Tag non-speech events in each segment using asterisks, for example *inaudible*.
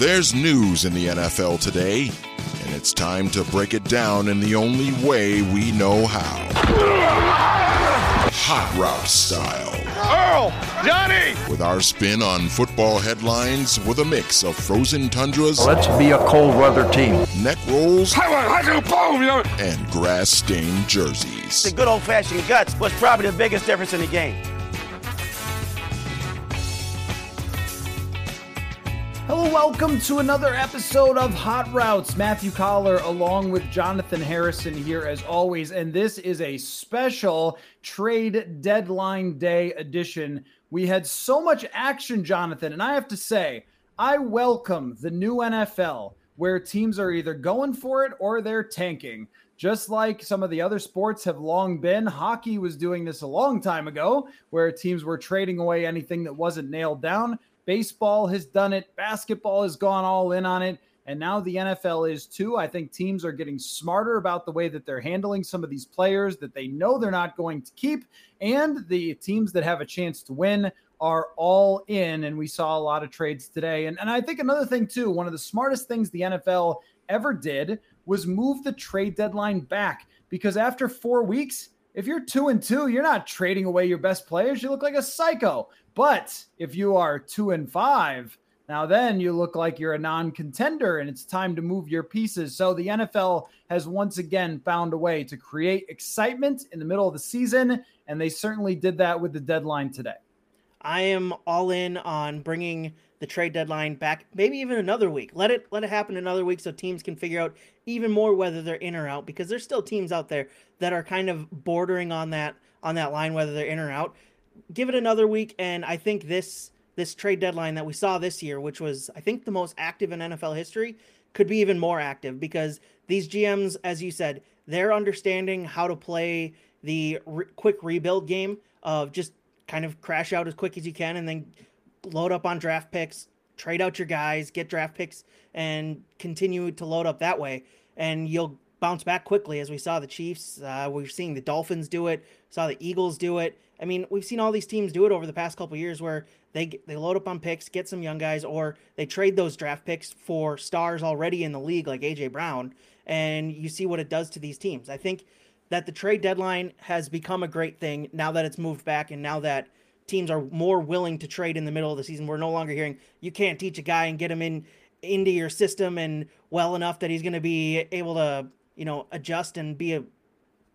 There's news in the NFL today, and it's time to break it down in the only way we know how. Hot Route style. Earl! Johnny! With our spin on football headlines with a mix of frozen tundras, Let's be a cold weather team. neck rolls, I do boom, yo! and grass stained jerseys. The good old fashioned guts was probably the biggest difference in the game. Hello, welcome to another episode of Hot Routes. Matthew Coller along with Jonathan Harrison here as always, and this is a special trade deadline day edition. We had so much action, Jonathan, and I have to say, I welcome the new NFL where teams are either going for it or they're tanking. Just like some of the other sports have long been, hockey was doing this a long time ago, where teams were trading away anything that wasn't nailed down. Baseball has done it. Basketball has gone all in on it. And now the NFL is too. I think teams are getting smarter about the way that they're handling some of these players that they know they're not going to keep. And the teams that have a chance to win are all in. And we saw a lot of trades today. And, and I think another thing, too, one of the smartest things the NFL ever did was move the trade deadline back because after four weeks, if you're two and two, you're not trading away your best players. You look like a psycho. But if you are two and five, now then you look like you're a non contender and it's time to move your pieces. So the NFL has once again found a way to create excitement in the middle of the season. And they certainly did that with the deadline today. I am all in on bringing the trade deadline back, maybe even another week. Let it let it happen another week so teams can figure out even more whether they're in or out because there's still teams out there that are kind of bordering on that on that line whether they're in or out. Give it another week and I think this this trade deadline that we saw this year, which was I think the most active in NFL history, could be even more active because these GMs as you said, they're understanding how to play the re- quick rebuild game of just kind of crash out as quick as you can and then load up on draft picks, trade out your guys, get draft picks, and continue to load up that way. And you'll bounce back quickly, as we saw the Chiefs. Uh, we're seeing the Dolphins do it. Saw the Eagles do it. I mean, we've seen all these teams do it over the past couple years, where they they load up on picks, get some young guys, or they trade those draft picks for stars already in the league, like AJ Brown, and you see what it does to these teams. I think that the trade deadline has become a great thing now that it's moved back, and now that teams are more willing to trade in the middle of the season. We're no longer hearing you can't teach a guy and get him in into your system and well enough that he's going to be able to, you know, adjust and be a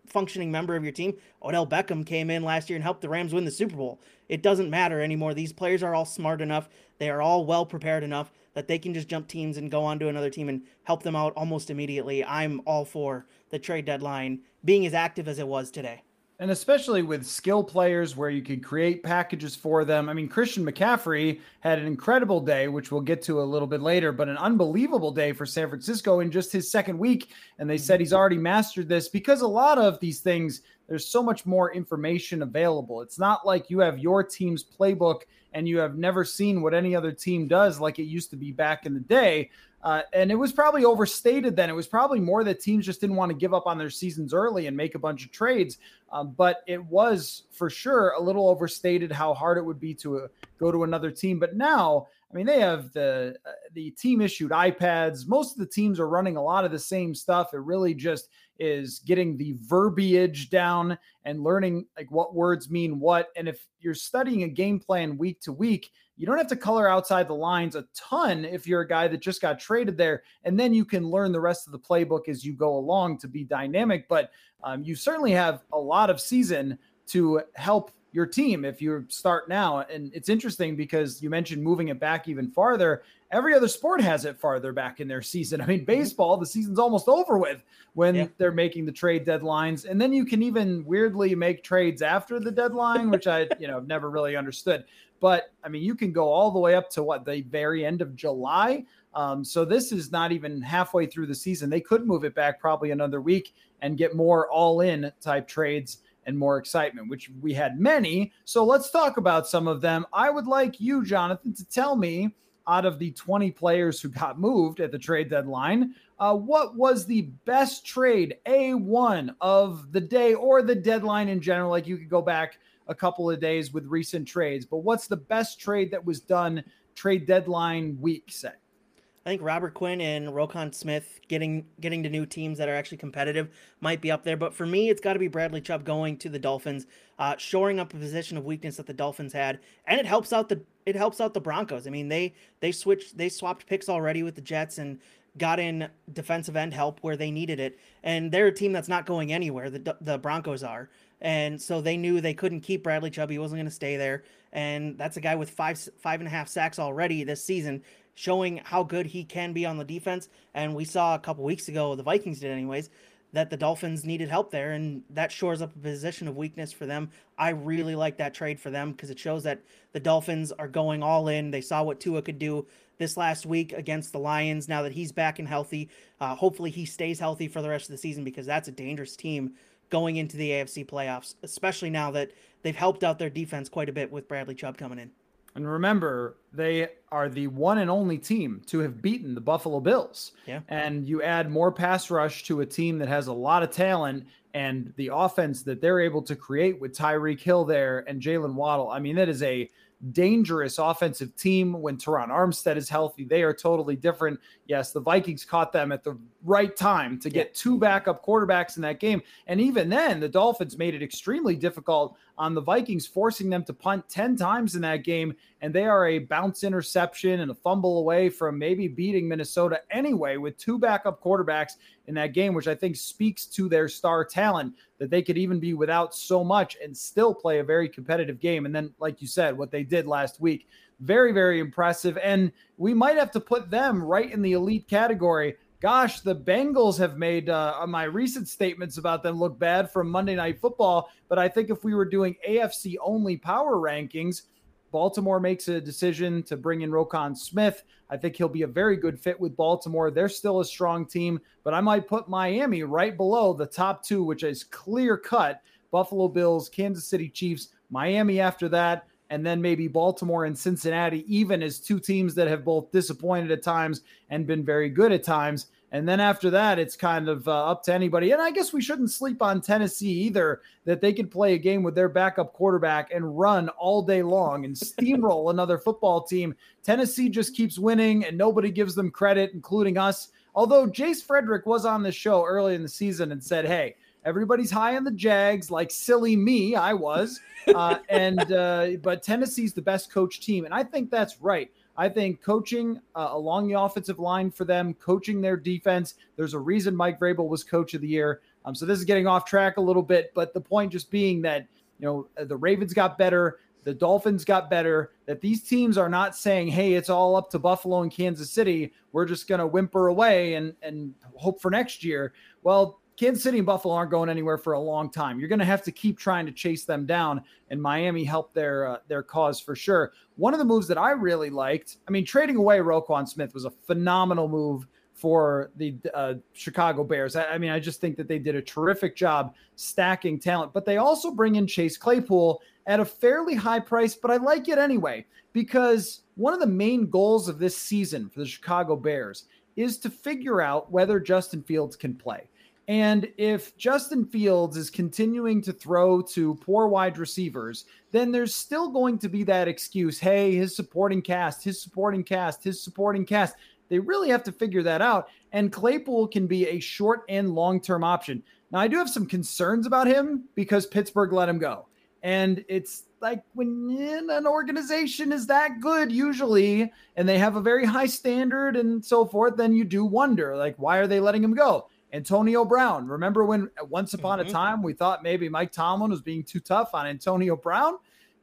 functioning member of your team. Odell Beckham came in last year and helped the Rams win the Super Bowl. It doesn't matter anymore. These players are all smart enough. They are all well prepared enough that they can just jump teams and go on to another team and help them out almost immediately. I'm all for the trade deadline being as active as it was today. And especially with skill players where you could create packages for them. I mean, Christian McCaffrey had an incredible day, which we'll get to a little bit later, but an unbelievable day for San Francisco in just his second week. And they said he's already mastered this because a lot of these things, there's so much more information available. It's not like you have your team's playbook and you have never seen what any other team does like it used to be back in the day. Uh, and it was probably overstated then. It was probably more that teams just didn't want to give up on their seasons early and make a bunch of trades. Um, but it was for sure a little overstated how hard it would be to uh, go to another team. But now, I mean, they have the uh, the team issued iPads. Most of the teams are running a lot of the same stuff. It really just is getting the verbiage down and learning like what words mean what. And if you're studying a game plan week to week, you don't have to color outside the lines a ton if you're a guy that just got traded there. And then you can learn the rest of the playbook as you go along to be dynamic. But um, you certainly have a lot of season to help your team if you start now. And it's interesting because you mentioned moving it back even farther. Every other sport has it farther back in their season. *laughs* I mean, mm-hmm. baseball, the season's almost over with when yeah. they're making the trade deadlines. And then you can even weirdly make trades after the deadline, which I, you know, never really understood. But I mean, you can go all the way up to what the very end of July. Um, so this is not even halfway through the season. They could move it back probably another week and get more all in type trades and more excitement, which we had many. So let's talk about some of them. I would like you, Jonathan, to tell me out of the 20 players who got moved at the trade deadline, uh, what was the best trade, A1 of the day or the deadline in general? Like you could go back a couple of days with recent trades, but what's the best trade that was done trade deadline week, say? I think Robert Quinn and Roquan Smith getting getting to new teams that are actually competitive might be up there. But for me, it's got to be Bradley Chubb going to the Dolphins, uh, shoring up a position of weakness that the Dolphins had, and it helps out the it helps out the Broncos. I mean, they they switched they swapped picks already with the Jets and got in defensive end help where they needed it, and they're a team that's not going anywhere. The the Broncos are, and so they knew they couldn't keep Bradley Chubb. He wasn't going to stay there, and that's a guy with five five and a half sacks already this season showing how good he can be on the defense. And we saw a couple weeks ago, the Vikings did anyways, that the Dolphins needed help there, and that shores up a position of weakness for them. I really like that trade for them because it shows that the Dolphins are going all in. They saw what Tua could do this last week against the Lions. Now that he's back and healthy, uh, hopefully he stays healthy for the rest of the season because that's a dangerous team going into the AFC playoffs, especially now that they've helped out their defense quite a bit with Bradley Chubb coming in. And remember, they are the one and only team to have beaten the Buffalo Bills. Yeah. And you add more pass rush to a team that has a lot of talent and the offense that they're able to create with Tyreek Hill there and Jaylen Waddle. I mean, that is a dangerous offensive team when Terron Armstead is healthy. They are totally different. Yes, the Vikings caught them at the right time to get two backup quarterbacks in that game. And even then, the Dolphins made it extremely difficult on the Vikings, forcing them to punt 10 times in that game. And they are a bounce interception and a fumble away from maybe beating Minnesota anyway with two backup quarterbacks in that game, which I think speaks to their star talent that they could even be without so much and still play a very competitive game. And then, like you said, what they did last week, very, very impressive. And we might have to put them right in the elite category gosh, the Bengals have made uh, my recent statements about them look bad from Monday Night Football. But I think if we were doing AFC only power rankings, Baltimore makes a decision to bring in Roquan Smith. I think he'll be a very good fit with Baltimore. They're still a strong team, but I might put Miami right below the top two, which is clear cut Buffalo Bills, Kansas City Chiefs, Miami after that and then maybe Baltimore and Cincinnati, even as two teams that have both disappointed at times and been very good at times. And then after that, it's kind of uh, up to anybody. And I guess we shouldn't sleep on Tennessee either, that they could play a game with their backup quarterback and run all day long and steamroll *laughs* another football team. Tennessee just keeps winning and nobody gives them credit, including us. Although Jace Frederick was on the show early in the season and said, hey, everybody's high on the Jags, like silly me, I was. Uh, and uh, but Tennessee's the best coach team, and I think that's right. I think coaching uh, along the offensive line for them, coaching their defense. There's a reason Mike Vrabel was coach of the year. Um, so this is getting off track a little bit, but the point just being that you know the Ravens got better, the Dolphins got better. That these teams are not saying, "Hey, it's all up to Buffalo and Kansas City. We're just going to whimper away and and hope for next year." Well, Kansas City and Buffalo aren't going anywhere for a long time. You're going to have to keep trying to chase them down, and Miami helped their uh, their cause for sure. One of the moves that I really liked, I mean, trading away Roquan Smith was a phenomenal move for the uh, Chicago Bears. I, I, mean, I just think that they did a terrific job stacking talent, but they also bring in Chase Claypool at a fairly high price, but I like it anyway because one of the main goals of this season for the Chicago Bears is to figure out whether Justin Fields can play. And if Justin Fields is continuing to throw to poor wide receivers, then there's still going to be that excuse hey, his supporting cast, his supporting cast, his supporting cast. They really have to figure that out. And Claypool can be a short and long term option. Now, I do have some concerns about him because Pittsburgh let him go. And it's like when an organization is that good, usually, and they have a very high standard and so forth, then you do wonder, like, why are they letting him go? Antonio Brown. Remember when once upon Mhm. a time we thought maybe Mike Tomlin was being too tough on Antonio Brown?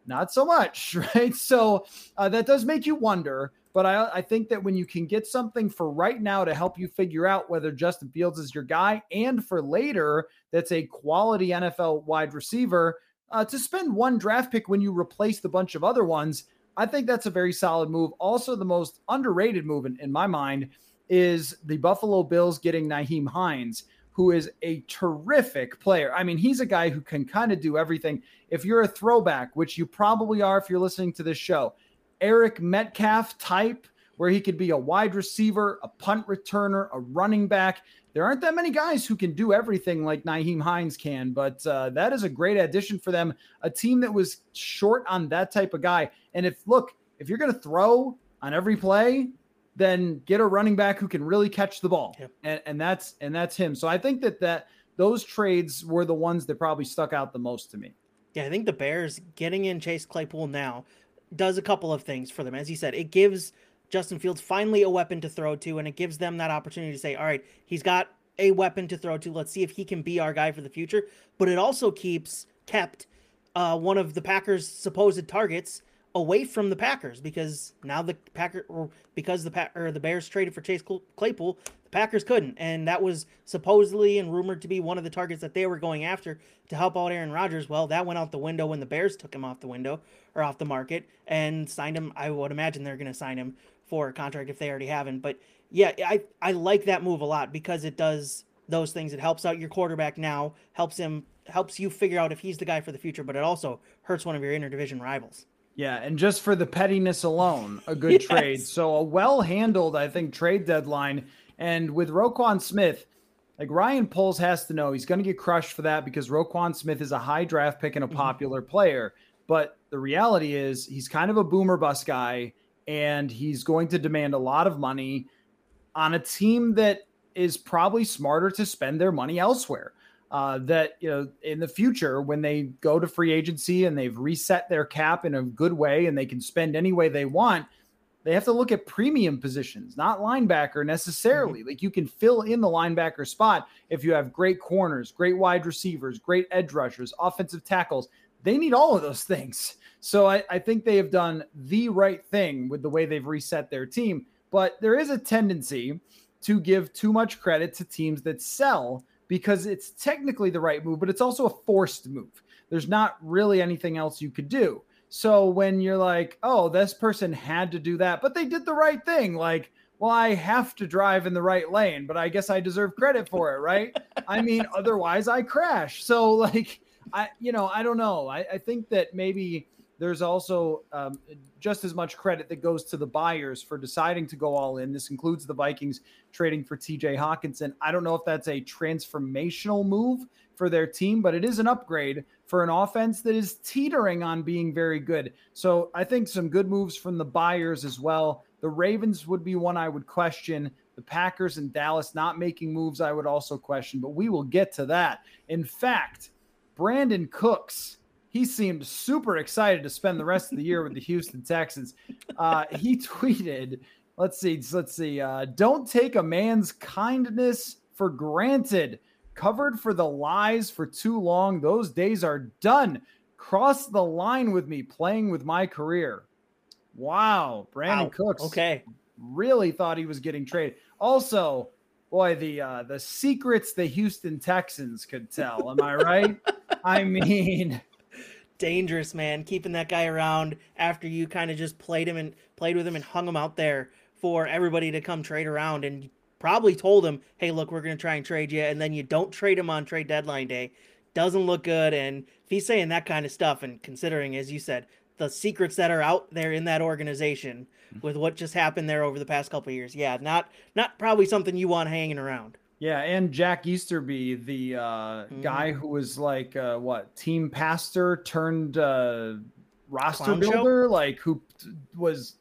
Not so much, *laughs* right? So uh, that does make you wonder. But I, I think that when you can get something for right now to help you figure out whether Justin Fields is your guy, and for later, that's a quality NFL wide receiver, uh, to spend one draft pick when you replace the bunch of other ones, I think that's a very solid move. Also, the most underrated move in, in my mind is the Buffalo Bills getting Nyheim Hines, who is a terrific player. I mean, he's a guy who can kind of do everything. If you're a throwback, which you probably are if you're listening to this show, Eric Metcalf type, where he could be a wide receiver, a punt returner, a running back. There aren't that many guys who can do everything like Nyheim Hines can, but uh, that is a great addition for them. A team that was short on that type of guy. And if, look, if you're going to throw on every play, then get a running back who can really catch the ball. Yep. And, and that's and that's him. So I think that that those trades were the ones that probably stuck out the most to me. Yeah, I think the Bears getting in Chase Claypool now does a couple of things for them. As you said, it gives Justin Fields finally a weapon to throw to, and it gives them that opportunity to say, all right, he's got a weapon to throw to. Let's see if he can be our guy for the future. But it also keeps kept uh, one of the Packers' supposed targets away from the Packers because now the Packer or because the Pack or the Bears traded for Chase Claypool, the Packers couldn't, and that was supposedly and rumored to be one of the targets that they were going after to help out Aaron Rodgers. Well, that went out the window when the Bears took him off the window or off the market and signed him. I would imagine they're going to sign him for a contract if they already haven't. But yeah, I I like that move a lot because it does those things. It helps out your quarterback now, helps him helps you figure out if he's the guy for the future, but it also hurts one of your interdivision rivals. Yeah, and just for the pettiness alone, a good *laughs* Yes. trade. So a well handled, I think, trade deadline. And with Roquan Smith, like Ryan Poles has to know he's going to get crushed for that because Roquan Smith is a high draft pick and a mm-hmm. popular player. But the reality is he's kind of a boomer bust guy, and he's going to demand a lot of money on a team that is probably smarter to spend their money elsewhere uh, that you know in the future when they go to free agency and they've reset their cap in a good way and they can spend any way they want they have to look at premium positions not linebacker necessarily. Like you can fill in the linebacker spot if you have great corners great wide receivers great edge rushers offensive tackles. They need all of those things. So I, I think they have done the right thing with the way they've reset their team. But there is a tendency to give too much credit to teams that sell because it's technically the right move, but it's also a forced move. There's not really anything else you could do. So when you're like, oh, this person had to do that, but they did the right thing, like, well, I have to drive in the right lane, but I guess I deserve credit for it, right? I mean, *laughs* otherwise I crash. So, like, I, you know, I don't know. I, I think that maybe there's also um, just as much credit that goes to the buyers for deciding to go all in. This includes the Vikings trading for TJ Hockenson. I don't know if that's a transformational move for their team, but it is an upgrade for an offense that is teetering on being very good. So I think some good moves from the buyers as well. The Ravens would be one I would question. The Packers and Dallas not making moves, I would also question, but we will get to that. In fact, Brandin Cooks he seemed super excited to spend the rest of the year with the *laughs* Houston Texans. Uh, he *laughs* tweeted, let's see, let's see, uh, don't take a man's kindness for granted. Covered for the lies for too long. Those days are done. Cross the line with me, playing with my career. Wow. Brandin Wow. Cooks Okay. really thought he was getting traded. Also, boy, the uh, the secrets the Houston Texans could tell. Am I right? *laughs* I mean, dangerous, man. Keeping that guy around after you kind of just played him and played with him and hung him out there for everybody to come trade around and probably told him, "Hey, look, we're going to try and trade you," and then you don't trade him on trade deadline day. Doesn't look good. And if he's saying that kind of stuff, and considering, as you said, the secrets that are out there in that organization with what just happened there over the past couple of years, yeah, not not probably something you want hanging around. Yeah, and Jack Easterby, the uh, guy who was like uh, what team pastor turned uh, roster Clown show? builder, like who was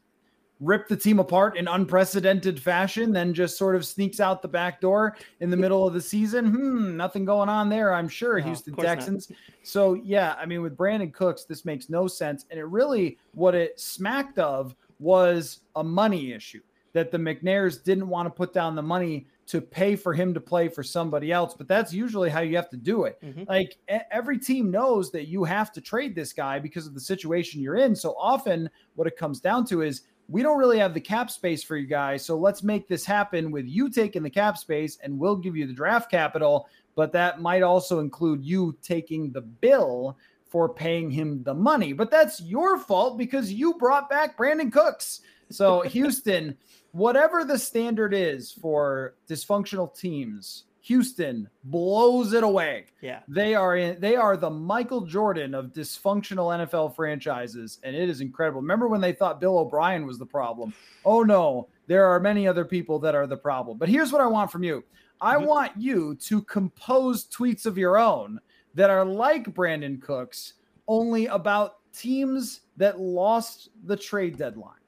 ripped the team apart in unprecedented fashion, then just sort of sneaks out the back door in the middle of the season. Hmm, nothing going on there, I'm sure. No, Houston course not. Texans. So yeah, I mean, with Brandin Cooks, this makes no sense, and it really what it smacked of was a money issue. that the McNairs didn't want to put down the money to pay for him to play for somebody else. But that's usually how you have to do it. Mm-hmm. Like every team knows that you have to trade this guy because of the situation you're in. So often, what it comes down to is we don't really have the cap space for you guys. So let's make this happen with you taking the cap space and we'll give you the draft capital. But that might also include you taking the bill for paying him the money. But that's your fault because you brought back Brandin Cooks. So, *laughs* Houston, whatever the standard is for dysfunctional teams, Houston blows it away. Yeah. They are in they are the Michael Jordan of dysfunctional NFL franchises and it is incredible. Remember when they thought Bill O'Brien was the problem? Oh no, there are many other people that are the problem. But here's what I want from you. I mm-hmm. want you to compose tweets of your own that are like Brandin Cooks only about teams that lost the trade deadline.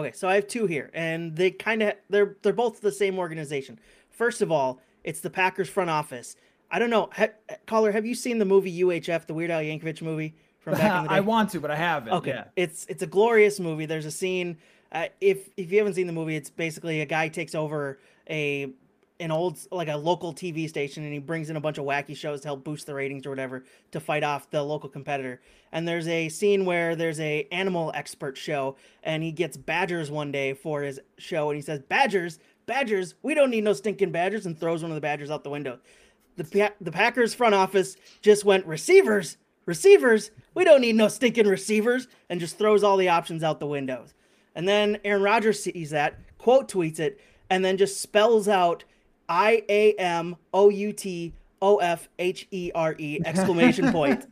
Okay, so I have two here, and they kind of they're they're both the same organization. First of all, it's the Packers front office. I don't know, ha- Coller, have you seen the movie UHF, the Weird Al Yankovic movie from back in the *laughs* day? I want to, but I haven't. Okay, yeah. it's it's a glorious movie. There's a scene. Uh, if if you haven't seen the movie, it's basically a guy takes over a an old like a local TV station and he brings in a bunch of wacky shows to help boost the ratings or whatever to fight off the local competitor. And there's a scene where there's a animal expert show and he gets badgers one day for his show and he says, "Badgers, badgers, we don't need no stinking badgers," and throws one of the badgers out the window. The the Packers front office just went receivers, receivers. We don't need no stinking receivers, and just throws all the options out the windows. And then Aaron Rodgers sees that, quote tweets it, and then just spells out I A M O U T O F H E R E exclamation *laughs* point.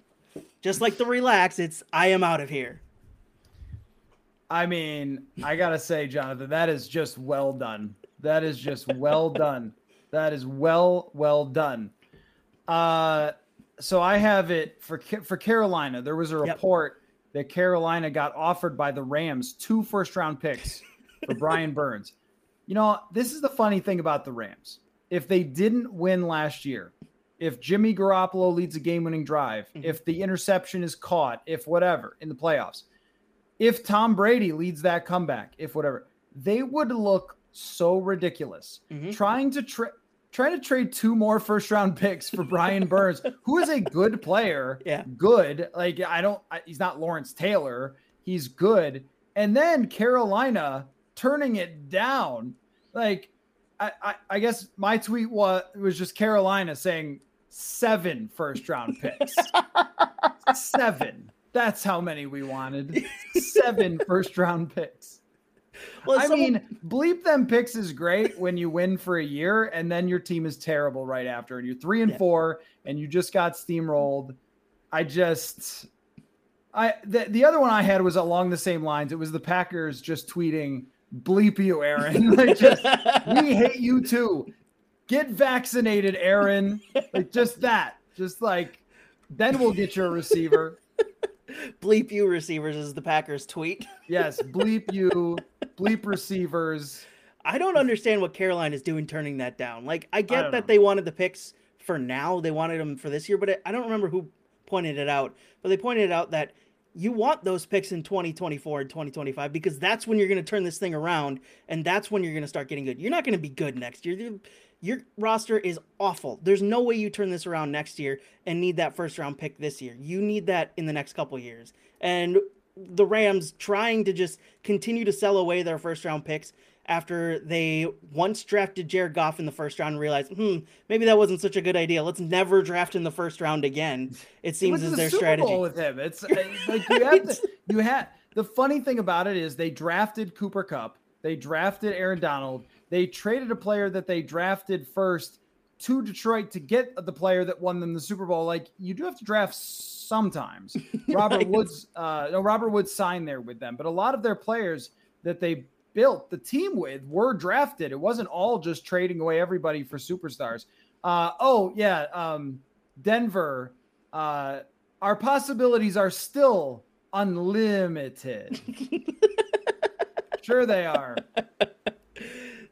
Just like the relax, it's I am out of here. I mean, I gotta say, Jonathan, that is just well done. That is just well *laughs* done. That is well, well done. Uh, so I have it for for Carolina. There was a report yep. that Carolina got offered by the Rams two first round picks for *laughs* Brian Burns. You know, this is the funny thing about the Rams if they didn't win last year, if Jimmy Garoppolo leads a game winning drive, mm-hmm. if the interception is caught, if whatever in the playoffs, if Tom Brady leads that comeback, if whatever, they would look so ridiculous mm-hmm. trying to tra- trying to trade two more first round picks for Brian *laughs* Burns, who is a good player. Yeah. Good. Like I don't I, he's not Lawrence Taylor. He's good. And then Carolina turning it down. Like I, I, guess my tweet was was just Carolina saying seven first round picks. *laughs* seven. That's how many we wanted. Seven *laughs* first round picks. Well, I someone... mean, bleep them picks is great when you win for a year and then your team is terrible right after, and you're three and yeah. four and you just got steamrolled. I just, I the, the other one I had was along the same lines. It was the Packers just tweeting bleep you, Aaron. *laughs* like just we hate you too. Get vaccinated, Aaron. Like just that. Just like then we'll get your receiver. *laughs* bleep you receivers is the Packers tweet. *laughs* yes, bleep you, bleep receivers. I don't understand what Carolina is doing turning that down. Like I get I that know. they wanted the picks for now, they wanted them for this year, but I don't remember who pointed it out. But they pointed out that you want those picks in 2024 and 2025 because that's when you're going to turn this thing around and that's when you're going to start getting good. You're not going to be good next year. Your roster is awful. There's no way you turn this around next year and need that first round pick this year. You need that in the next couple years. And the Rams trying to just continue to sell away their first round picks after they once drafted Jared Goff in the first round and realized, hmm, maybe that wasn't such a good idea. Let's never draft in the first round again. It seems as their Super strategy. Bowl with him, it's uh, *laughs* like you have to, you had the funny thing about it is they drafted Cooper Kupp, they drafted Aaron Donald, they traded a player that they drafted first to Detroit to get the player that won them the Super Bowl. Like you do have to draft sometimes. *laughs* Robert Woods, uh, no, Robert Woods signed there with them, but a lot of their players that they built the team with were drafted. It wasn't all just trading away everybody for superstars. Uh, oh yeah, um, Denver. Uh, our possibilities are still unlimited. *laughs* sure, they are.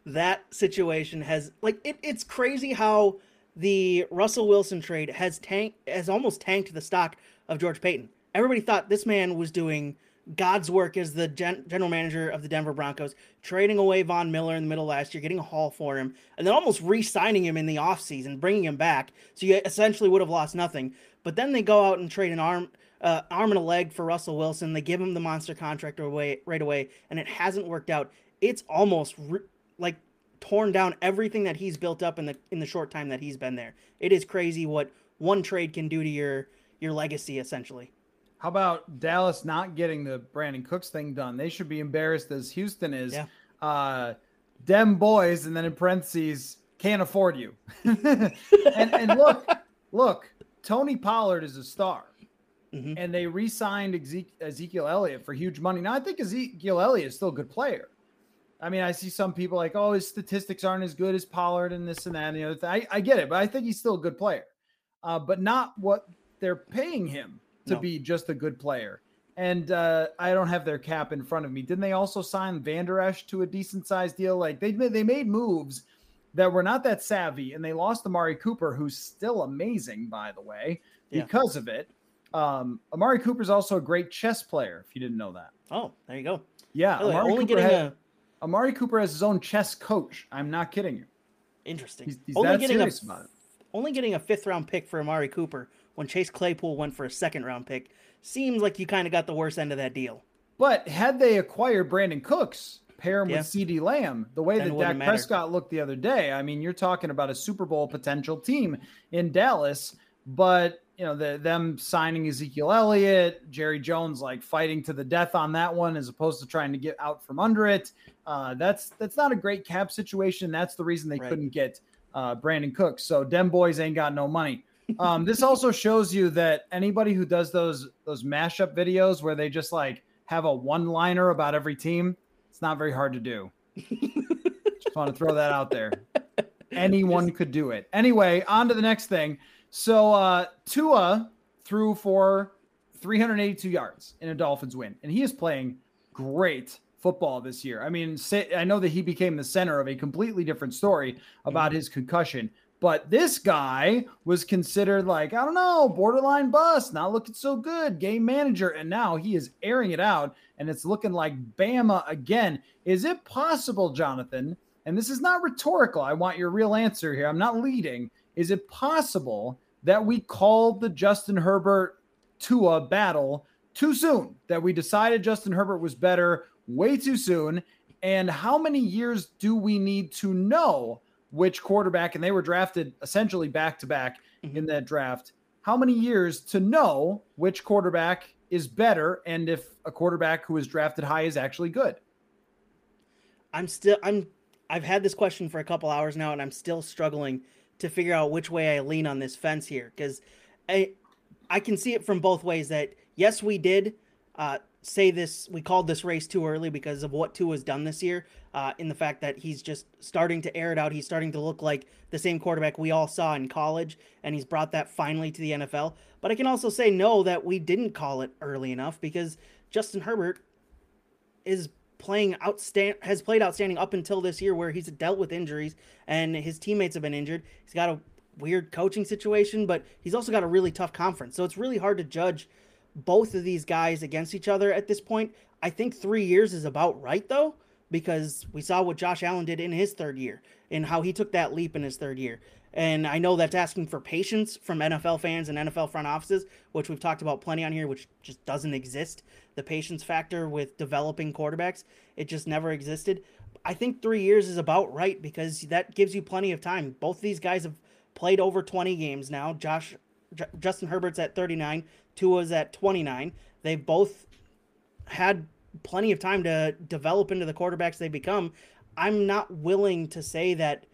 That situation has like it, it's crazy how the Russell Wilson trade has tanked has almost tanked the stock of George Paton. Everybody thought this man was doing God's work as the gen- general manager of the Denver Broncos, trading away Von Miller in the middle last year, getting a haul for him, and then almost re signing him in the offseason, bringing him back. So you essentially would have lost nothing. But then they go out and trade an arm. Uh, arm and a leg for Russell Wilson. They give him the monster contract away right away, and it hasn't worked out. It's almost re- like torn down everything that he's built up in the in the short time that he's been there. It is crazy what one trade can do to your your legacy essentially. How about Dallas not getting the Brandin Cooks thing done? They should be embarrassed as Houston is. Yeah. Uh, dem boys, and then in parentheses, can't afford you. *laughs* and, and look, look, Tony Pollard is a star. Mhm. And they re signed Ezekiel Elliott for huge money. Now, I think Ezekiel Elliott is still a good player. I mean, I see some people like, oh, his statistics aren't as good as Pollard and this and that and the other thing. I, I get it, but I think he's still a good player, uh, but not what they're paying him to No. be just a good player. And uh, I don't have their cap in front of me. Didn't they also sign Vander Esch to a decent sized deal? Like they made, they made moves that were not that savvy, and they lost Amari Cooper, who's still amazing, by the way, Yeah. because of it. Um, Amari Cooper's also a great chess player. If you didn't know that, Oh, there you go. yeah, way, Amari only Cooper getting had- a Amari Cooper has his own chess coach. I'm not kidding you. interesting. He's, he's only that getting serious a about it. only getting a fifth round pick for Amari Cooper when Chase Claypool went for a second round pick seems like you kind of got the worst end of that deal. But had they acquired Brandin Cooks, pair him Yeah. with CeeDee Lamb, the way Then that Dak matter. Prescott looked the other day, I mean, you're talking about a Super Bowl potential team in Dallas. But you know, the, them signing Ezekiel Elliott, Jerry Jones, like fighting to the death on that one, as opposed to trying to get out from under it. Uh, that's that's not a great cap situation. That's the reason they Right. couldn't get uh, Brandin Cooks. So dem boys ain't got no money. Um, this also shows you that anybody who does those those mashup videos where they just like have a one liner about every team, it's not very hard to do. *laughs* just want to throw that out there. *laughs* Anyone could do it. Anyway, on to the next thing. So uh Tua threw for 382 yards in a Dolphins win, and he is playing great football this year. I mean, say, I know that he became the center of a completely different story about his concussion, but this guy was considered like, I don't know, borderline bust, not looking so good, game manager, and now he is airing it out, and it's looking like Bama again. Is it possible, Jonathan? And this is not rhetorical. I want your real answer here. I'm not leading. Is it possible that we called the Justin Herbert Tua battle too soon? That we decided Justin Herbert was better way too soon? And how many years do we need to know which quarterback? And they were drafted essentially back to back in that draft. How many years to know which quarterback is better and if a quarterback who is drafted high is actually good? I'm still I'm I've had this question for a couple hours now and I'm still struggling to figure out which way I lean on this fence here cuz I I can see it from both ways that yes we did uh say this we called this race too early because of what Tua has done this year uh in the fact that he's just starting to air it out he's starting to look like the same quarterback we all saw in college and he's brought that finally to the NFL but I can also say no that we didn't call it early enough because Justin Herbert is playing outstand has played outstanding up until this year where he's dealt with injuries and his teammates have been injured. He's got a weird coaching situation, but he's also got a really tough conference. So it's really hard to judge both of these guys against each other at this point. I think 3 years is about right though because we saw what Josh Allen did in his third year and how he took that leap in his third year. And I know that's asking for patience from NFL fans and NFL front offices, which we've talked about plenty on here, which just doesn't exist. The patience factor with developing quarterbacks, it just never existed. I think three years is about right because that gives you plenty of time. Both of these guys have played over 20 games now. Josh, Justin Herbert's at 39, Tua's at 29. They've both had plenty of time to develop into the quarterbacks they become. I'm not willing to say that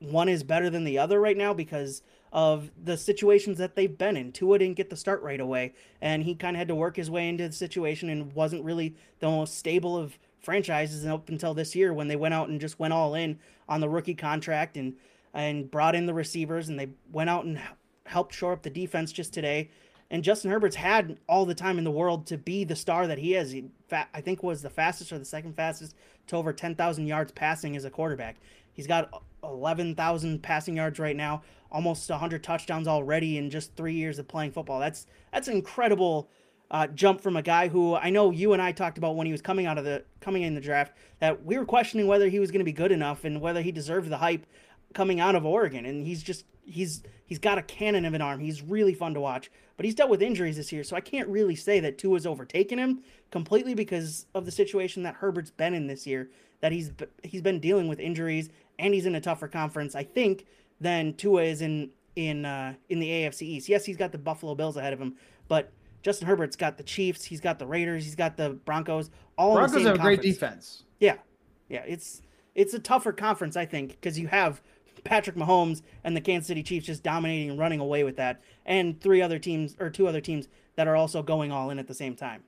one is better than the other right now because of the situations that they've been in. Tua didn't get the start right away, and he kind of had to work his way into the situation and wasn't really the most stable of franchises up until this year when they went out and just went all in on the rookie contract and and brought in the receivers and they went out and helped shore up the defense just today. And Justin Herbert's had all the time in the world to be the star that he is. He, I think was the fastest or the second fastest to over 10,000 yards passing as a quarterback. He's got 11,000 passing yards right now, almost 100 touchdowns already in just three years of playing football. That's that's incredible uh, jump from a guy who I know you and I talked about when he was coming out of the coming in the draft that we were questioning whether he was going to be good enough and whether he deserved the hype coming out of Oregon. And he's just he's he's got a cannon of an arm. He's really fun to watch, but he's dealt with injuries this year, so I can't really say that Tua's overtaken him completely because of the situation that Herbert's been in this year. That he's he's been dealing with injuries and he's in a tougher conference, I think, than Tua is in in uh, in the AFC East. Yes, he's got the Buffalo Bills ahead of him, but Justin Herbert's got the Chiefs, he's got the Raiders, he's got the Broncos. All Broncos have a great defense. Yeah, yeah, it's it's a tougher conference, I think, because you have Patrick Mahomes and the Kansas City Chiefs just dominating and running away with that, and three other teams or two other teams that are also going all in at the same time.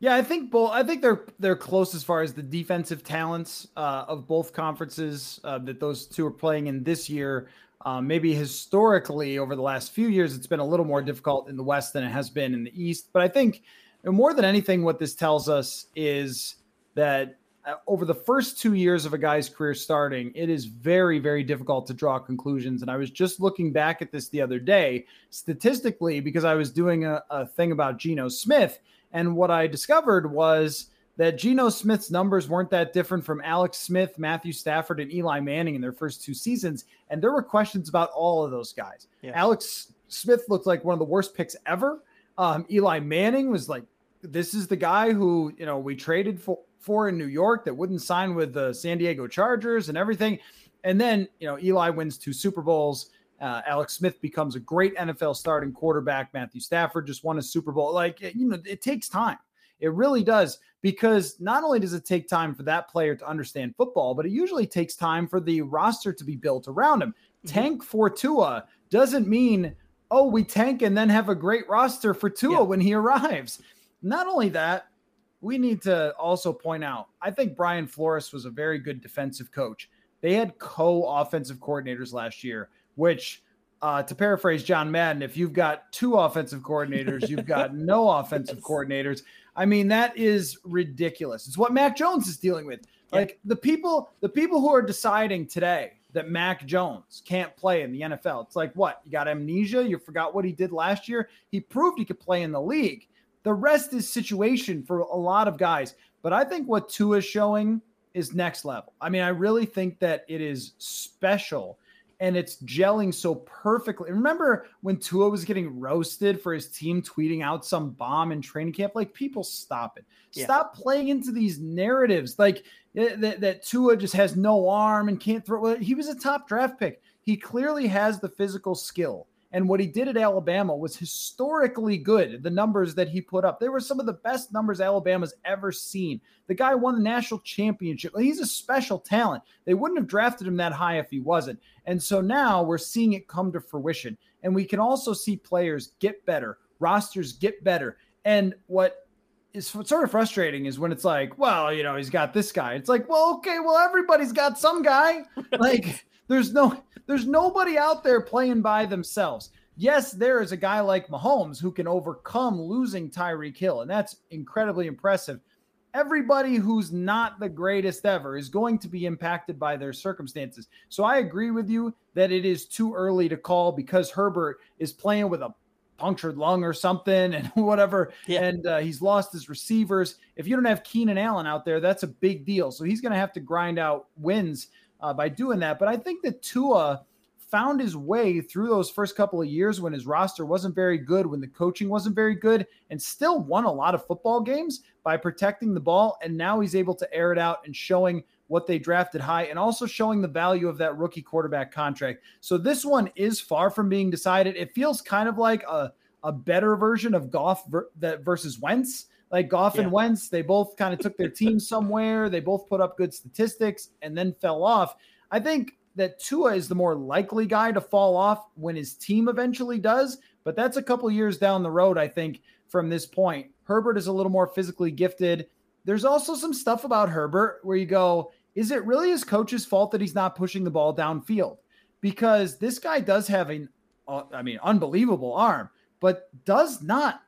Yeah, I think both. I think they're they're close as far as the defensive talents uh, of both conferences uh, that those two are playing in this year. Um, maybe historically, over the last few years, it's been a little more difficult in the West than it has been in the East. But I think more than anything, what this tells us is that over the first two years of a guy's career starting, it is very, very difficult to draw conclusions. And I was just looking back at this the other day, statistically, because I was doing a, a thing about Geno Smith. And what I discovered was that Geno Smith's numbers weren't that different from Alex Smith, Matthew Stafford, and Eli Manning in their first two seasons. And there were questions about all of those guys. Yeah. Alex Smith looked like one of the worst picks ever. Um, Eli Manning was like, this is the guy who, you know, we traded for, for in New York that wouldn't sign with the San Diego Chargers and everything. And then, you know, Eli wins two Super Bowls. Uh, Alex Smith becomes a great NFL starting quarterback. Matthew Stafford just won a Super Bowl. Like, you know, it takes time. It really does because not only does it take time for that player to understand football, but it usually takes time for the roster to be built around him. Mm-hmm. Tank for Tua doesn't mean, oh, we tank and then have a great roster for Tua yeah. when he arrives. Not only that, we need to also point out, I think Brian Flores was a very good defensive coach. They had co offensive coordinators last year, which, uh, to paraphrase John Madden, if you've got two offensive coordinators, you've got *laughs* no offensive yes. coordinators. I mean, that is ridiculous. It's what Mac Jones is dealing with. Like the people, the people who are deciding today that Mac Jones can't play in the NFL. It's like what? You got amnesia? You forgot what he did last year? He proved he could play in the league. The rest is situation for a lot of guys. But I think what Tua is showing is next level. I mean, I really think that it is special and it's gelling so perfectly. Remember when Tua was getting roasted for his team tweeting out some bomb in training camp? Like, people stop it. Yeah. Stop playing into these narratives. Like eh, that, that Tua just has no arm and can't throw. He was a top draft pick. He clearly has the physical skill. And what he did at Alabama was historically good. The numbers that he put up, they were some of the best numbers Alabama's ever seen. The guy won the national championship. He's a special talent. They wouldn't have drafted him that high if he wasn't. And so now we're seeing it come to fruition. And we can also see players get better, rosters get better. And what is sort of frustrating is when it's like, well, you know, he's got this guy. It's like, well, okay, well, everybody's got some guy. *laughs* like, there's no there's nobody out there playing by themselves. Yes, there is a guy like Mahomes who can overcome losing Tyreek Hill, and that's incredibly impressive. Everybody who's not the greatest ever is going to be impacted by their circumstances. So I agree with you that it is too early to call because Herbert is playing with a punctured lung or something *laughs* and whatever. Yeah. And uh, he's lost his receivers. If you don't have Keenan Allen out there, that's a big deal. So he's going to have to grind out wins uh, by doing that. But I think that Tua found his way through those first couple of years when his roster wasn't very good, when the coaching wasn't very good, and still won a lot of football games by protecting the ball. And now he's able to air it out and showing what they drafted high and also showing the value of that rookie quarterback contract. So this one is far from being decided. It feels kind of like a, a better version of Goff ver- that versus Wentz like Goff yeah. and Wentz, they both kind of took their team *laughs* somewhere. They both put up good statistics and then fell off. I think that Tua is the more likely guy to fall off when his team eventually does, but that's a couple years down the road, I think, from this point. Herbert is a little more physically gifted. There's also some stuff about Herbert where you go, is it really his coach's fault that he's not pushing the ball downfield? Because this guy does have an, uh, I mean, unbelievable arm, but does not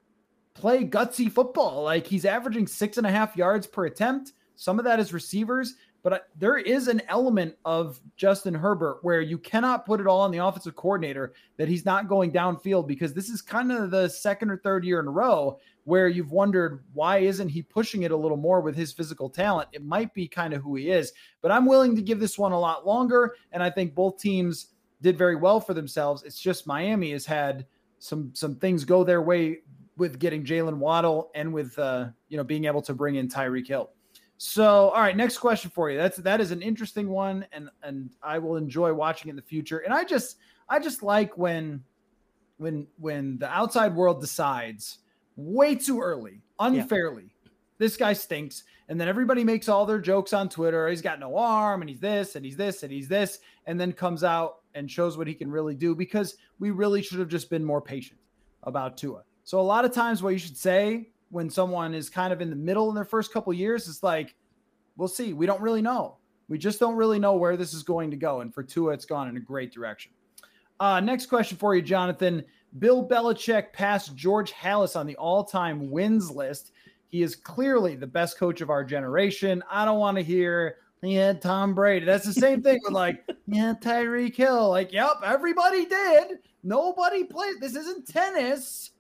play gutsy football. Like he's averaging six and a half yards per attempt. Some of that is receivers, but there is an element of Justin Herbert where you cannot put it all on the offensive coordinator that he's not going downfield because this is kind of the second or third year in a row where you've wondered why isn't he pushing it a little more with his physical talent? It might be kind of who he is, but I'm willing to give this one a lot longer. And I think both teams did very well for themselves. It's just Miami has had some some things go their way with getting Jaylen Waddle and with uh, you know being able to bring in Tyreek Hill. So, all right, next question for you. That's that is an interesting one, and and I will enjoy watching in the future. And I just I just like when when when the outside world decides way too early, unfairly. Yeah. This guy stinks. And then everybody makes all their jokes on Twitter. He's got no arm and he's this and he's this and he's this. And then comes out and shows what he can really do because we really should have just been more patient about Tua. So a lot of times what you should say when someone is kind of in the middle in their first couple years is like, we'll see. We don't really know. We just don't really know where this is going to go. And for Tua, it's gone in a great direction. Uh, next question for you, Jonathan. Bill Belichick passed George Halas on the all-time wins list. He is clearly the best coach of our generation. I don't want to hear he had Tom Brady. That's the same thing with like, *laughs* yeah, Tyreek Hill. Like, yep, everybody did. Nobody played. This isn't tennis.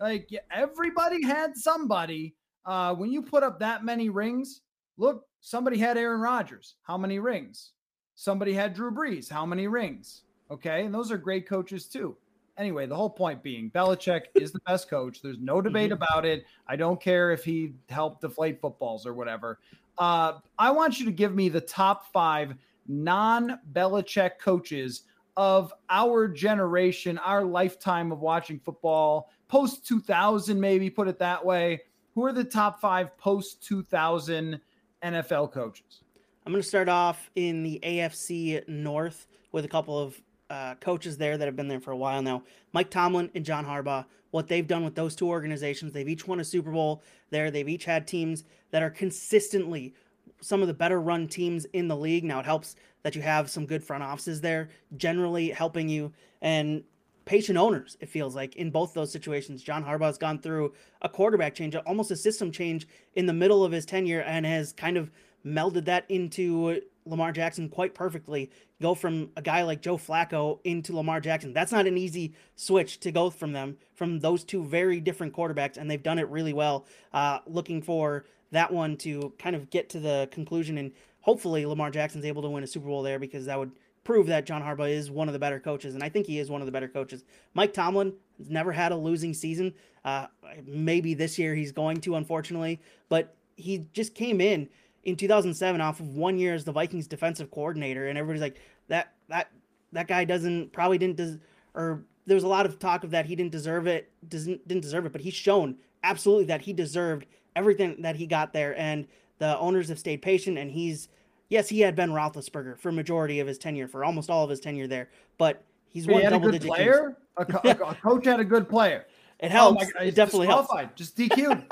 Like, everybody had somebody. Uh, when you put up that many rings, look, somebody had Aaron Rodgers. How many rings? Somebody had Drew Brees. How many rings? Okay. And those are great coaches too. Anyway, the whole point being Belichick *laughs* is the best coach. There's no debate mm-hmm. about it. I don't care if he helped deflate footballs or whatever. Uh, I want you to give me the top five non Belichick coaches of our generation, our lifetime of watching football, post 2000, maybe put it that way. Who are the top five post 2000 NFL coaches? I'm going to start off in the AFC North with a couple of uh, coaches there that have been there for a while now. Mike Tomlin and John Harbaugh. What they've done with those two organizations, they've each won a Super Bowl there. They've each had teams that are consistently some of the better run teams in the league. Now it helps that you have some good front offices there, generally helping you and patient owners. It feels like in both those situations, John Harbaugh's gone through a quarterback change, almost a system change in the middle of his tenure, and has kind of melded that into Lamar Jackson quite perfectly. Go from a guy like Joe Flacco into Lamar Jackson. That's not an easy switch to go from them, from those two very different quarterbacks, and they've done it really well. Uh, looking for that one to kind of get to the conclusion, and hopefully Lamar Jackson's able to win a Super Bowl there because that would prove that John Harbaugh is one of the better coaches, and I think he is one of the better coaches. Mike Tomlin has never had a losing season. Uh, maybe this year he's going to, unfortunately, but he just came in in 2007 off of one year as the Vikings defensive coordinator, and everybody's like that that that guy doesn't probably didn't des- or there was a lot of talk of that he didn't deserve it doesn't didn't deserve it, but he's shown absolutely that he deserved everything that he got there, and the owners have stayed patient, and he's yes he had Ben Roethlisberger for majority of his tenure for almost all of his tenure there, but he's one double digit player. A, co- *laughs* a, coach had a good player. It oh helps. Oh it definitely helps. Just DQ.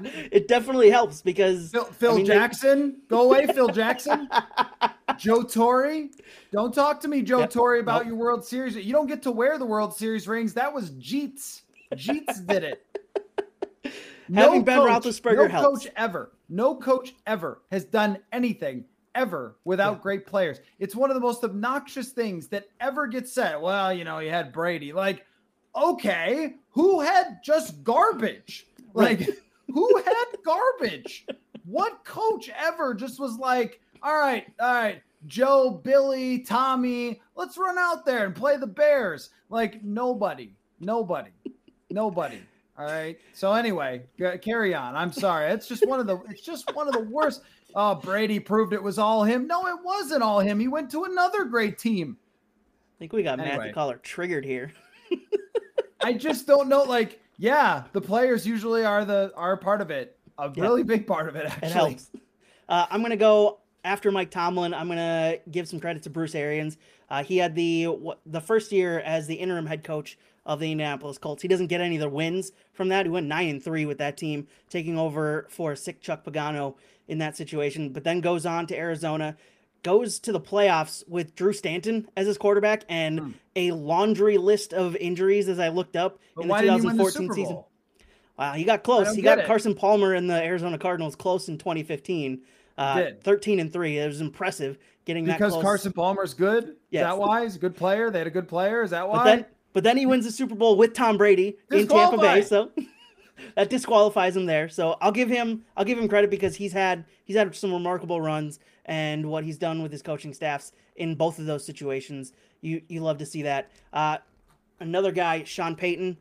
*laughs* it definitely helps because Phil, Phil I mean, Jackson, they... go away, Phil Jackson. *laughs* Joe Torre, don't talk to me, Joe yep. Torre, about nope. your World Series. You don't get to wear the World Series rings. That was Jeets. Jeets did it. No Ben coach, Roethlisberger no helps. coach ever, no coach ever has done anything ever without yeah. great players. It's one of the most obnoxious things that ever gets said. Well, you know, you had Brady. Like, okay, who had just garbage? Like. *laughs* Who had garbage? What coach ever just was like, all right, all right, Joe, Billy, Tommy, let's run out there and play the Bears? Like nobody, nobody, nobody. All right. So anyway, carry on. I'm sorry. It's just one of the. It's just one of the worst. Oh, Brady proved it was all him. No, it wasn't all him. He went to another great team. I think we got anyway. Matthew Coller triggered here. *laughs* I just don't know. Like yeah, the players usually are the are part of it. A really big part of it, actually. It helps. Uh, I'm gonna go after Mike Tomlin. I'm gonna give some credit to Bruce Arians. Uh, he had the the first year as the interim head coach of the Indianapolis Colts. He doesn't get any of the wins from that. He went nine and three with that team, taking over for sick Chuck Pagano in that situation. But then goes on to Arizona, goes to the playoffs with Drew Stanton as his quarterback and hmm. a laundry list of injuries as I looked up but in the 2014 the season. Wow, he got close. He got it. Carson Palmer and the Arizona Cardinals close in 2015. Uh, 13 and three. It was impressive getting that because close. Carson Palmer's good. Is Yes. that why? He's a good player. They had a good player. Is that why? But then, but then he wins the Super Bowl with Tom Brady in Tampa Bay. So *laughs* that disqualifies him there. So I'll give him I'll give him credit because he's had he's had some remarkable runs and what he's done with his coaching staffs in both of those situations. You you love to see that. Uh, another guy, Sean Payton,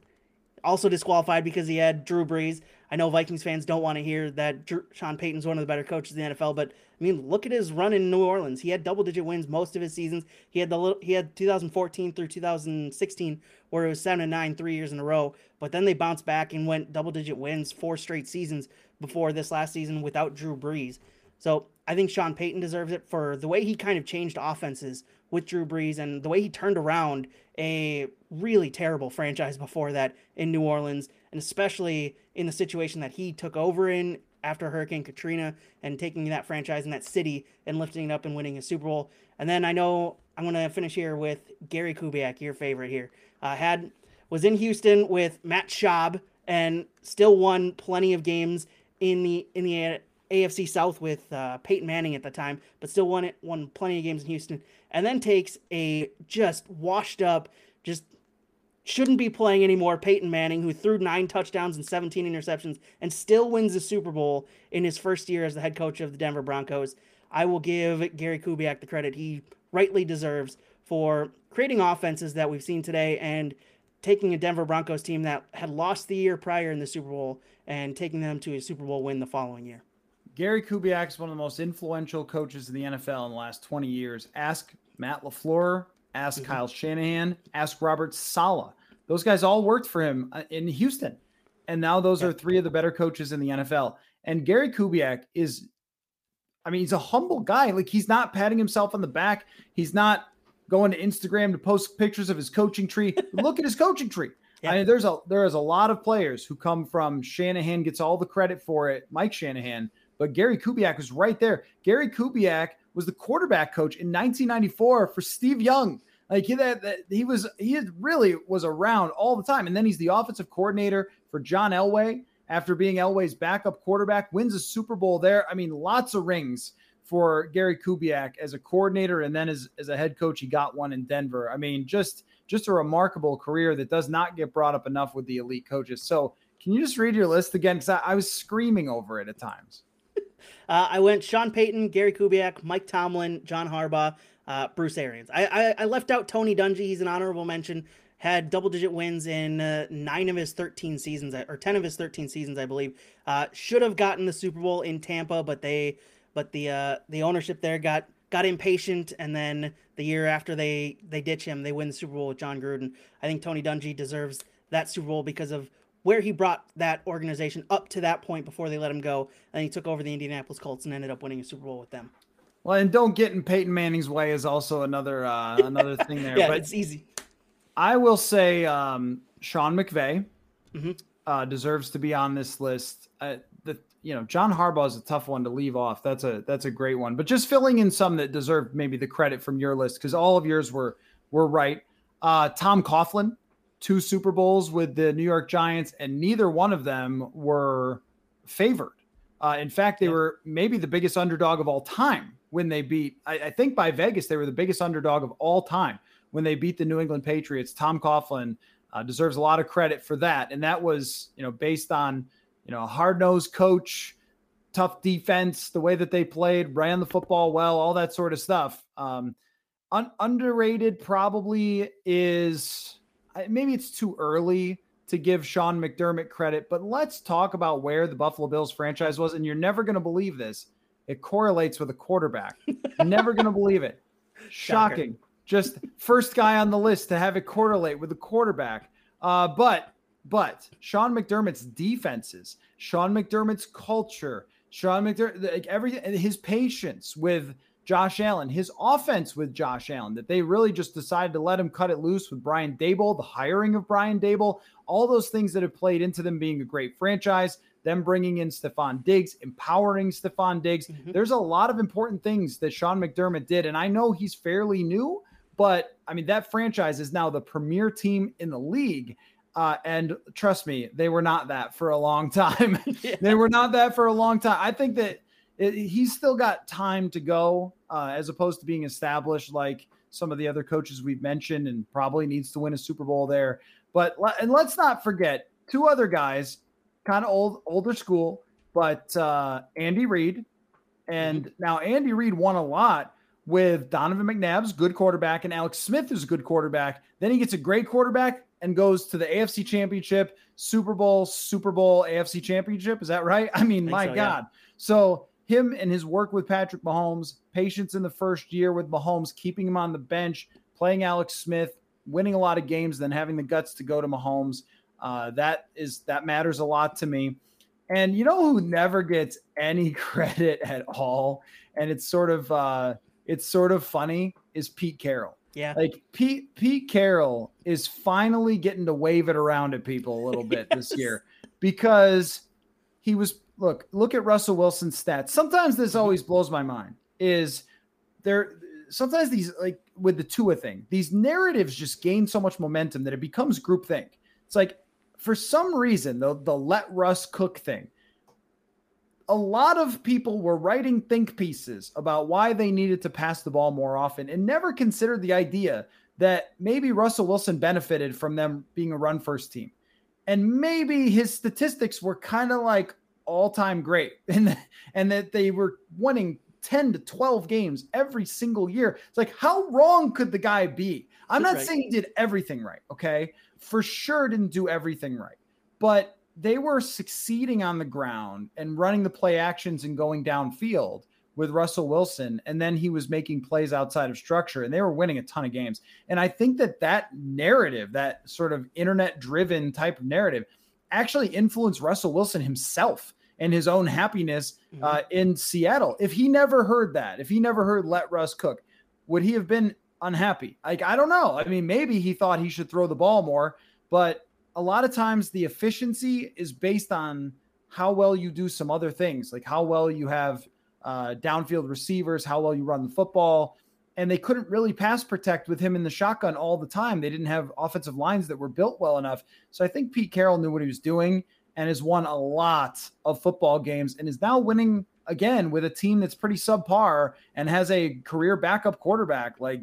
also disqualified because he had Drew Brees. I know Vikings fans don't want to hear that Drew, Sean Payton's one of the better coaches in the NFL, but I mean, look at his run in New Orleans. He had double-digit wins most of his seasons. He had the little, he had 2014 through 2016 where it was seven and nine three years in a row, but then they bounced back and went double-digit wins four straight seasons before this last season without Drew Brees. So I think Sean Payton deserves it for the way he kind of changed offenses with Drew Brees and the way he turned around a really terrible franchise before that in New Orleans, and especially in the situation that he took over in after Hurricane Katrina and taking that franchise in that city and lifting it up and winning a Super Bowl. And then I know I'm going to finish here with Gary Kubiak, your favorite here. Uh, had was in Houston with Matt Schaub and still won plenty of games in the in the AFC South with uh, Peyton Manning at the time, but still won it won plenty of games in Houston, and then takes a just washed up, just shouldn't be playing anymore. Peyton Manning, who threw nine touchdowns and 17 interceptions, and still wins the Super Bowl in his first year as the head coach of the Denver Broncos. I will give Gary Kubiak the credit he rightly deserves for creating offenses that we've seen today and taking a Denver Broncos team that had lost the year prior in the Super Bowl and taking them to a Super Bowl win the following year. Gary Kubiak is one of the most influential coaches in the NFL in the last 20 years. Ask Matt LaFleur, ask Mm-hmm. Kyle Shanahan, ask Robert Saleh. Those guys all worked for him uh, in Houston. And now those are three of the better coaches in the NFL. And Gary Kubiak is, I mean, he's a humble guy. Like he's not patting himself on the back. He's not going to Instagram to post pictures of his coaching tree. *laughs* Look at his coaching tree. Yeah. I mean, there's a there is a lot of players who come from Shanahan gets all the credit for it, Mike Shanahan, but Gary Kubiak was right there. Gary Kubiak was the quarterback coach in 1994 for Steve Young. Like he that, that he was he really was around all the time, and then he's the offensive coordinator for John Elway after being Elway's backup quarterback. Wins a Super Bowl there. I mean, lots of rings for Gary Kubiak as a coordinator, and then as as a head coach, he got one in Denver. I mean, just just a remarkable career that does not get brought up enough with the elite coaches. So, can you just read your list again? Because I, I was screaming over it at times. Uh, I went Sean Payton, Gary Kubiak, Mike Tomlin, John Harbaugh, uh, Bruce Arians. I, I, I left out Tony Dungy. He's an honorable mention. Had double digit wins in uh, nine of his 13 seasons, or 10 of his 13 seasons, I believe. Uh, should have gotten the Super Bowl in Tampa, but they, but the uh, the ownership there got got impatient, and then the year after they they ditch him, they win the Super Bowl with Jon Gruden. I think Tony Dungy deserves that Super Bowl because of where he brought that organization up to that point before they let him go. And he took over the Indianapolis Colts and ended up winning a Super Bowl with them. Well, and don't get in Peyton Manning's way is also another uh, another *laughs* thing there. yeah, but it's easy. I will say um, Sean McVay Mhm. uh, deserves to be on this list. Uh, the you know John Harbaugh is a tough one to leave off. That's a that's a great one. But just filling in some that deserve maybe the credit from your list because all of yours were were right. Uh, Tom Coughlin, two Super Bowls with the New York Giants, and neither one of them were favored. Uh, in fact, they were maybe the biggest underdog of all time when they beat. I, I think by Vegas, they were the biggest underdog of all time when they beat the New England Patriots. Tom Coughlin uh, deserves a lot of credit for that, and that was you know based on you know a hard nosed coach, tough defense, the way that they played, ran the football well, all that sort of stuff. Um, un- underrated probably is maybe it's too early to give Sean McDermott credit, but let's talk about where the Buffalo Bills franchise was. And you're never going to believe this. It correlates with a quarterback. *laughs* never going to believe it. Shocker. Shocking. Just first guy on the list to have it correlate with the quarterback. Uh, but but Sean McDermott's defenses, Sean McDermott's culture, Sean McDermott, like everything, his patience with Josh Allen, his offense with Josh Allen, that they really just decided to let him cut it loose with Brian Daboll, the hiring of Brian Daboll, all those things that have played into them being a great franchise, them bringing in Stefon Diggs, empowering Stefon Diggs. Mhm. There's a lot of important things that Sean McDermott did. And I know he's fairly new, but I mean, that franchise is now the premier team in the league. Uh, and trust me, they were not that for a long *laughs* time. *laughs* Yeah. They were not that for a long time. I think that it, he's still got time to go, uh, as opposed to being established like some of the other coaches we've mentioned, and probably needs to win a Super Bowl there. But and let's not forget two other guys, kind of old, older school, but uh, Andy Reid, and mm-hmm. now Andy Reid won a lot with Donovan McNabb's good quarterback and Alex Smith is a good quarterback. Then he gets a great quarterback and goes to the AFC Championship, Super Bowl, Super Bowl, AFC Championship. Is that right? *laughs* I mean, my so, God. Yeah. So him and his work with Patrick Mahomes, patience in the first year with Mahomes, keeping him on the bench, playing Alex Smith, winning a lot of games, then having the guts to go to Mahomes. Uh, that is that matters a lot to me. And you know who never gets any *laughs* credit at all, and it's sort of uh, it's sort of funny is Pete Carroll. Yeah. Like Pete Pete Carroll is finally getting to wave it around at people a little bit *laughs* yes. this year because he was look, look at Russell Wilson's stats. Sometimes this mm-hmm. always blows my mind. Is there sometimes these like with the Tua thing, these narratives just gain so much momentum that it becomes groupthink. It's like for some reason, the the let Russ cook thing a lot of people were writing think pieces about why they needed to pass the ball more often and never considered the idea that maybe Russell Wilson benefited from them being a run first team. And maybe his statistics were kind of like all time great *laughs* and, and that they were winning 10 to 12 games every single year. It's like, how wrong could the guy be? I'm not right. saying he did everything right. Okay. For sure didn't do everything right. But they were succeeding on the ground and running the play actions and going downfield with Russell Wilson. And then he was making plays outside of structure and they were winning a ton of games. And I think that that narrative, that sort of internet driven type of narrative, actually influenced Russell Wilson himself and his own happiness mm-hmm. uh, in Seattle. If he never heard that, if he never heard let Russ cook, would he have been unhappy? Like, I don't know. I mean, maybe he thought he should throw the ball more, but a lot of times the efficiency is based on how well you do some other things, like how well you have uh, downfield receivers, how well you run the football. And they couldn't really pass protect with him in the shotgun all the time. They didn't have offensive lines that were built well enough. So I think Pete Carroll knew what he was doing and has won a lot of football games and is now winning again with a team that's pretty subpar and has a career backup quarterback. Like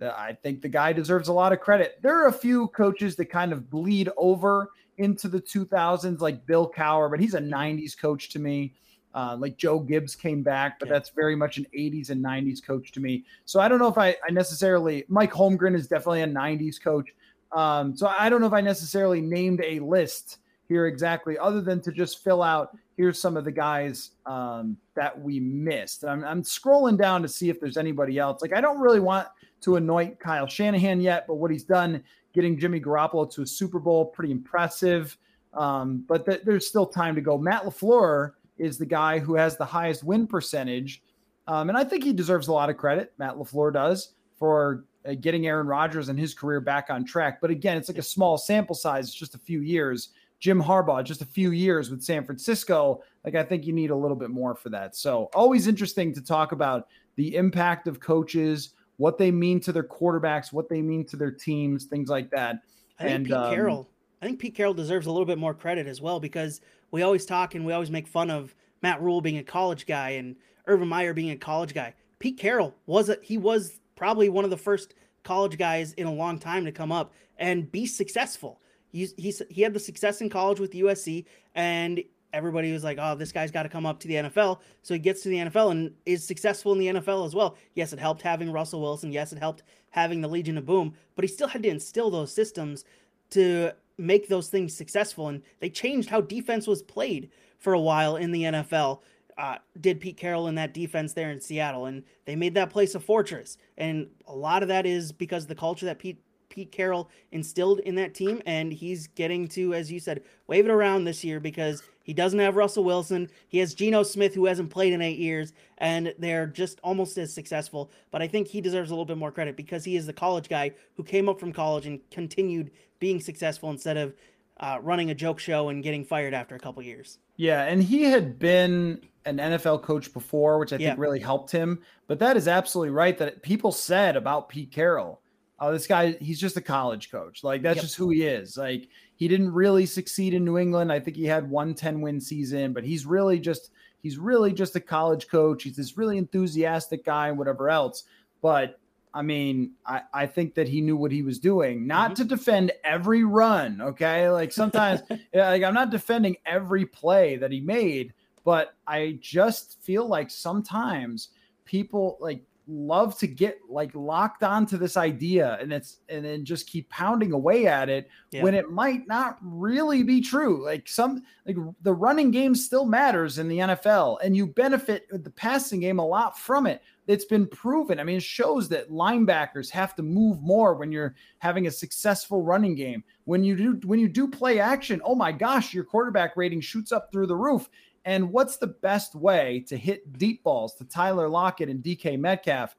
I think the guy deserves a lot of credit. There are a few coaches that kind of bleed over into the 2000s, like Bill Cowher, but he's a 90s coach to me. Uh, like Joe Gibbs came back, but that's very much an 80s and 90s coach to me. So I don't know if I, I necessarily, Mike Holmgren is definitely a 90s coach. Um, so I don't know if I necessarily named a list here exactly, other than to just fill out here's some of the guys um, that we missed. I'm, I'm scrolling down to see if there's anybody else. Like, I don't really want to anoint Kyle Shanahan yet, but what he's done getting Jimmy Garoppolo to a Super Bowl, pretty impressive. Um, but th- there's still time to go. Matt LaFleur is the guy who has the highest win percentage. Um, and I think he deserves a lot of credit. Matt LaFleur does for uh, getting Aaron Rodgers and his career back on track. But again, it's like a small sample size, it's just a few years. Jim Harbaugh, just a few years with San Francisco. Like, I think you need a little bit more for that. So, always interesting to talk about the impact of coaches, what they mean to their quarterbacks, what they mean to their teams, things like that. I think and, Pete um, Carroll, I think Pete Carroll deserves a little bit more credit as well because we always talk and we always make fun of Matt Rhule being a college guy and Urban Meyer being a college guy. Pete Carroll was a, he was probably one of the first college guys in a long time to come up and be successful. He, he, he had the success in college with USC, and everybody was like, oh, this guy's got to come up to the NFL. So he gets to the NFL and is successful in the NFL as well. Yes, it helped having Russell Wilson. Yes, it helped having the Legion of Boom, but he still had to instill those systems to make those things successful. And they changed how defense was played for a while in the NFL. Uh, did Pete Carroll in that defense there in Seattle, and they made that place a fortress. And a lot of that is because the culture that Pete Pete Carroll instilled in that team, and he's getting to, as you said, wave it around this year because he doesn't have Russell Wilson. He has Geno Smith, who hasn't played in eight years, and they're just almost as successful. But I think he deserves a little bit more credit because he is the college guy who came up from college and continued being successful instead of uh, running a joke show and getting fired after a couple years. Yeah, and he had been an NFL coach before, which I think yeah. really helped him. But that is absolutely right that people said about Pete Carroll oh, this guy, he's just a college coach. Like that's Yep. just who he is. Like he didn't really succeed in New England. I think he had one 10 win season, but he's really just he's really just a college coach. He's this really enthusiastic guy and whatever else. But I mean, I, I think that he knew what he was doing, not Mhm. to defend every run. Okay. Like sometimes *laughs* yeah, like I'm not defending every play that he made, but I just feel like sometimes people like love to get like locked onto this idea and it's and then just keep pounding away at it Yeah. when it might not really be true. Like some like the running game still matters in the NFL and you benefit with the passing game a lot from it. It's been proven. I mean, it shows that linebackers have to move more when you're having a successful running game. When you do when you do play action, oh my gosh, your quarterback rating shoots up through the roof. And what's the best way to hit deep balls to Tyler Lockett and DK Metcalf?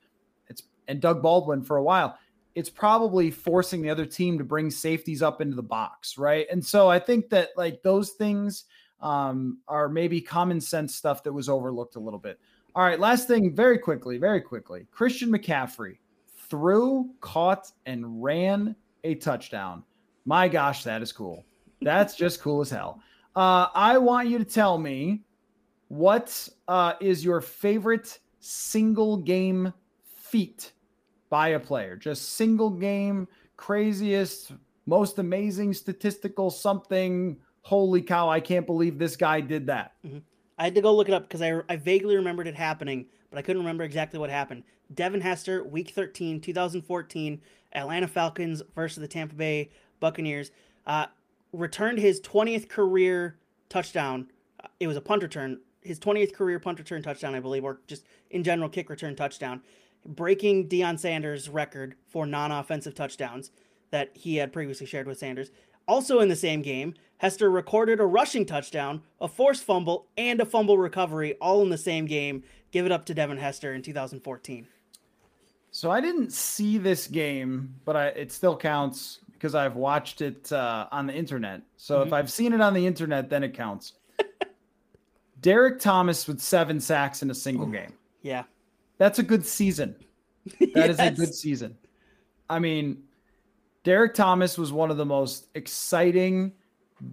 It's and Doug Baldwin for a while. It's probably forcing the other team to bring safeties up into the box, right? And so I think that like those things um, are maybe common sense stuff that was overlooked a little bit. All right, last thing, very quickly, very quickly. Christian McCaffrey threw, caught, and ran a touchdown. My gosh, that is cool. That's just cool as hell. Uh, I want you to tell me what uh, is your favorite single game feat by a player? Just single game, craziest, most amazing statistical something. Holy cow, I can't believe this guy did that. I had to go look it up because I, I vaguely remembered it happening, but I couldn't remember exactly what happened. Devin Hester, Week 13, 2014, Atlanta Falcons versus the Tampa Bay Buccaneers, uh, returned his 20th career touchdown. It was a punt return, his 20th career punt return touchdown, I believe, or just in general kick return touchdown, breaking Deion Sanders' record for non-offensive touchdowns that he had previously shared with Sanders. Also in the same game, Hester recorded a rushing touchdown, a forced fumble, and a fumble recovery all in the same game. Give it up to Devin Hester in 2014. So I didn't see this game, but I, it still counts because I've watched it uh, on the internet. So if I've seen it on the internet, then it counts. *laughs* Derrick Thomas with seven sacks in a single game. Yeah. That's a good season. *laughs* That is a good season. I mean, Derrick Thomas was one of the most exciting,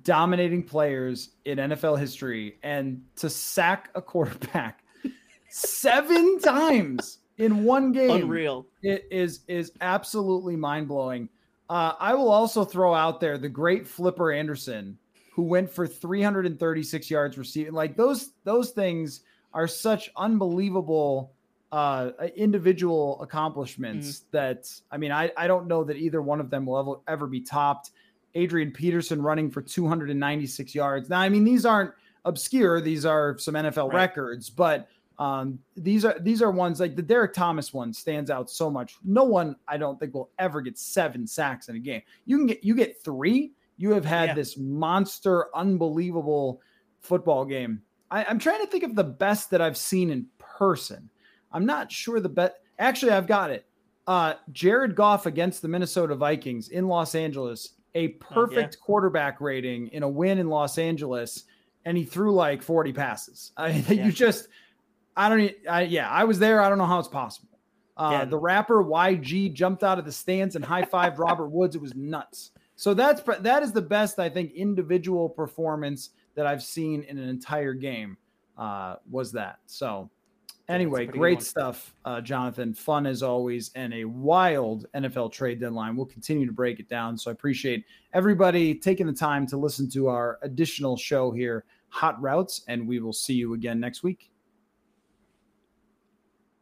dominating players in NFL history. And to sack a quarterback *laughs* seven times in one game Unreal. it is is absolutely mind blowing. Uh, I will also throw out there the great Flipper Anderson, who went for 336 yards receiving. Like those those things are such unbelievable uh, individual accomplishments that I mean I I don't know that either one of them will ever, ever be topped. Adrian Peterson running for 296 yards. Now I mean these aren't obscure; these are some NFL Right. records, but um, these are these are ones like the Derrick Thomas one stands out so much. No one I don't think will ever get seven sacks in a game. You can get you get three. You have had Yeah. this monster, unbelievable football game. I, I'm trying to think of the best that I've seen in person. I'm not sure the best. Actually, I've got it. Uh, Jared Goff against the Minnesota Vikings in Los Angeles, a perfect quarterback rating in a win in Los Angeles, and he threw like 40 passes. I, *laughs* Yeah. You just, I don't, I, yeah, I was there. I don't know how it's possible. Uh, Yeah. The rapper YG jumped out of the stands and high fived *laughs* Robert Woods. It was nuts. So that's that is the best I think individual performance that I've seen in an entire game. Uh, was that so? Anyway, great stuff, uh, Jonathan. Fun as always, and a wild NFL trade deadline. We'll continue to break it down. So I appreciate everybody taking the time to listen to our additional show here, Hot Routes, and we will see you again next week.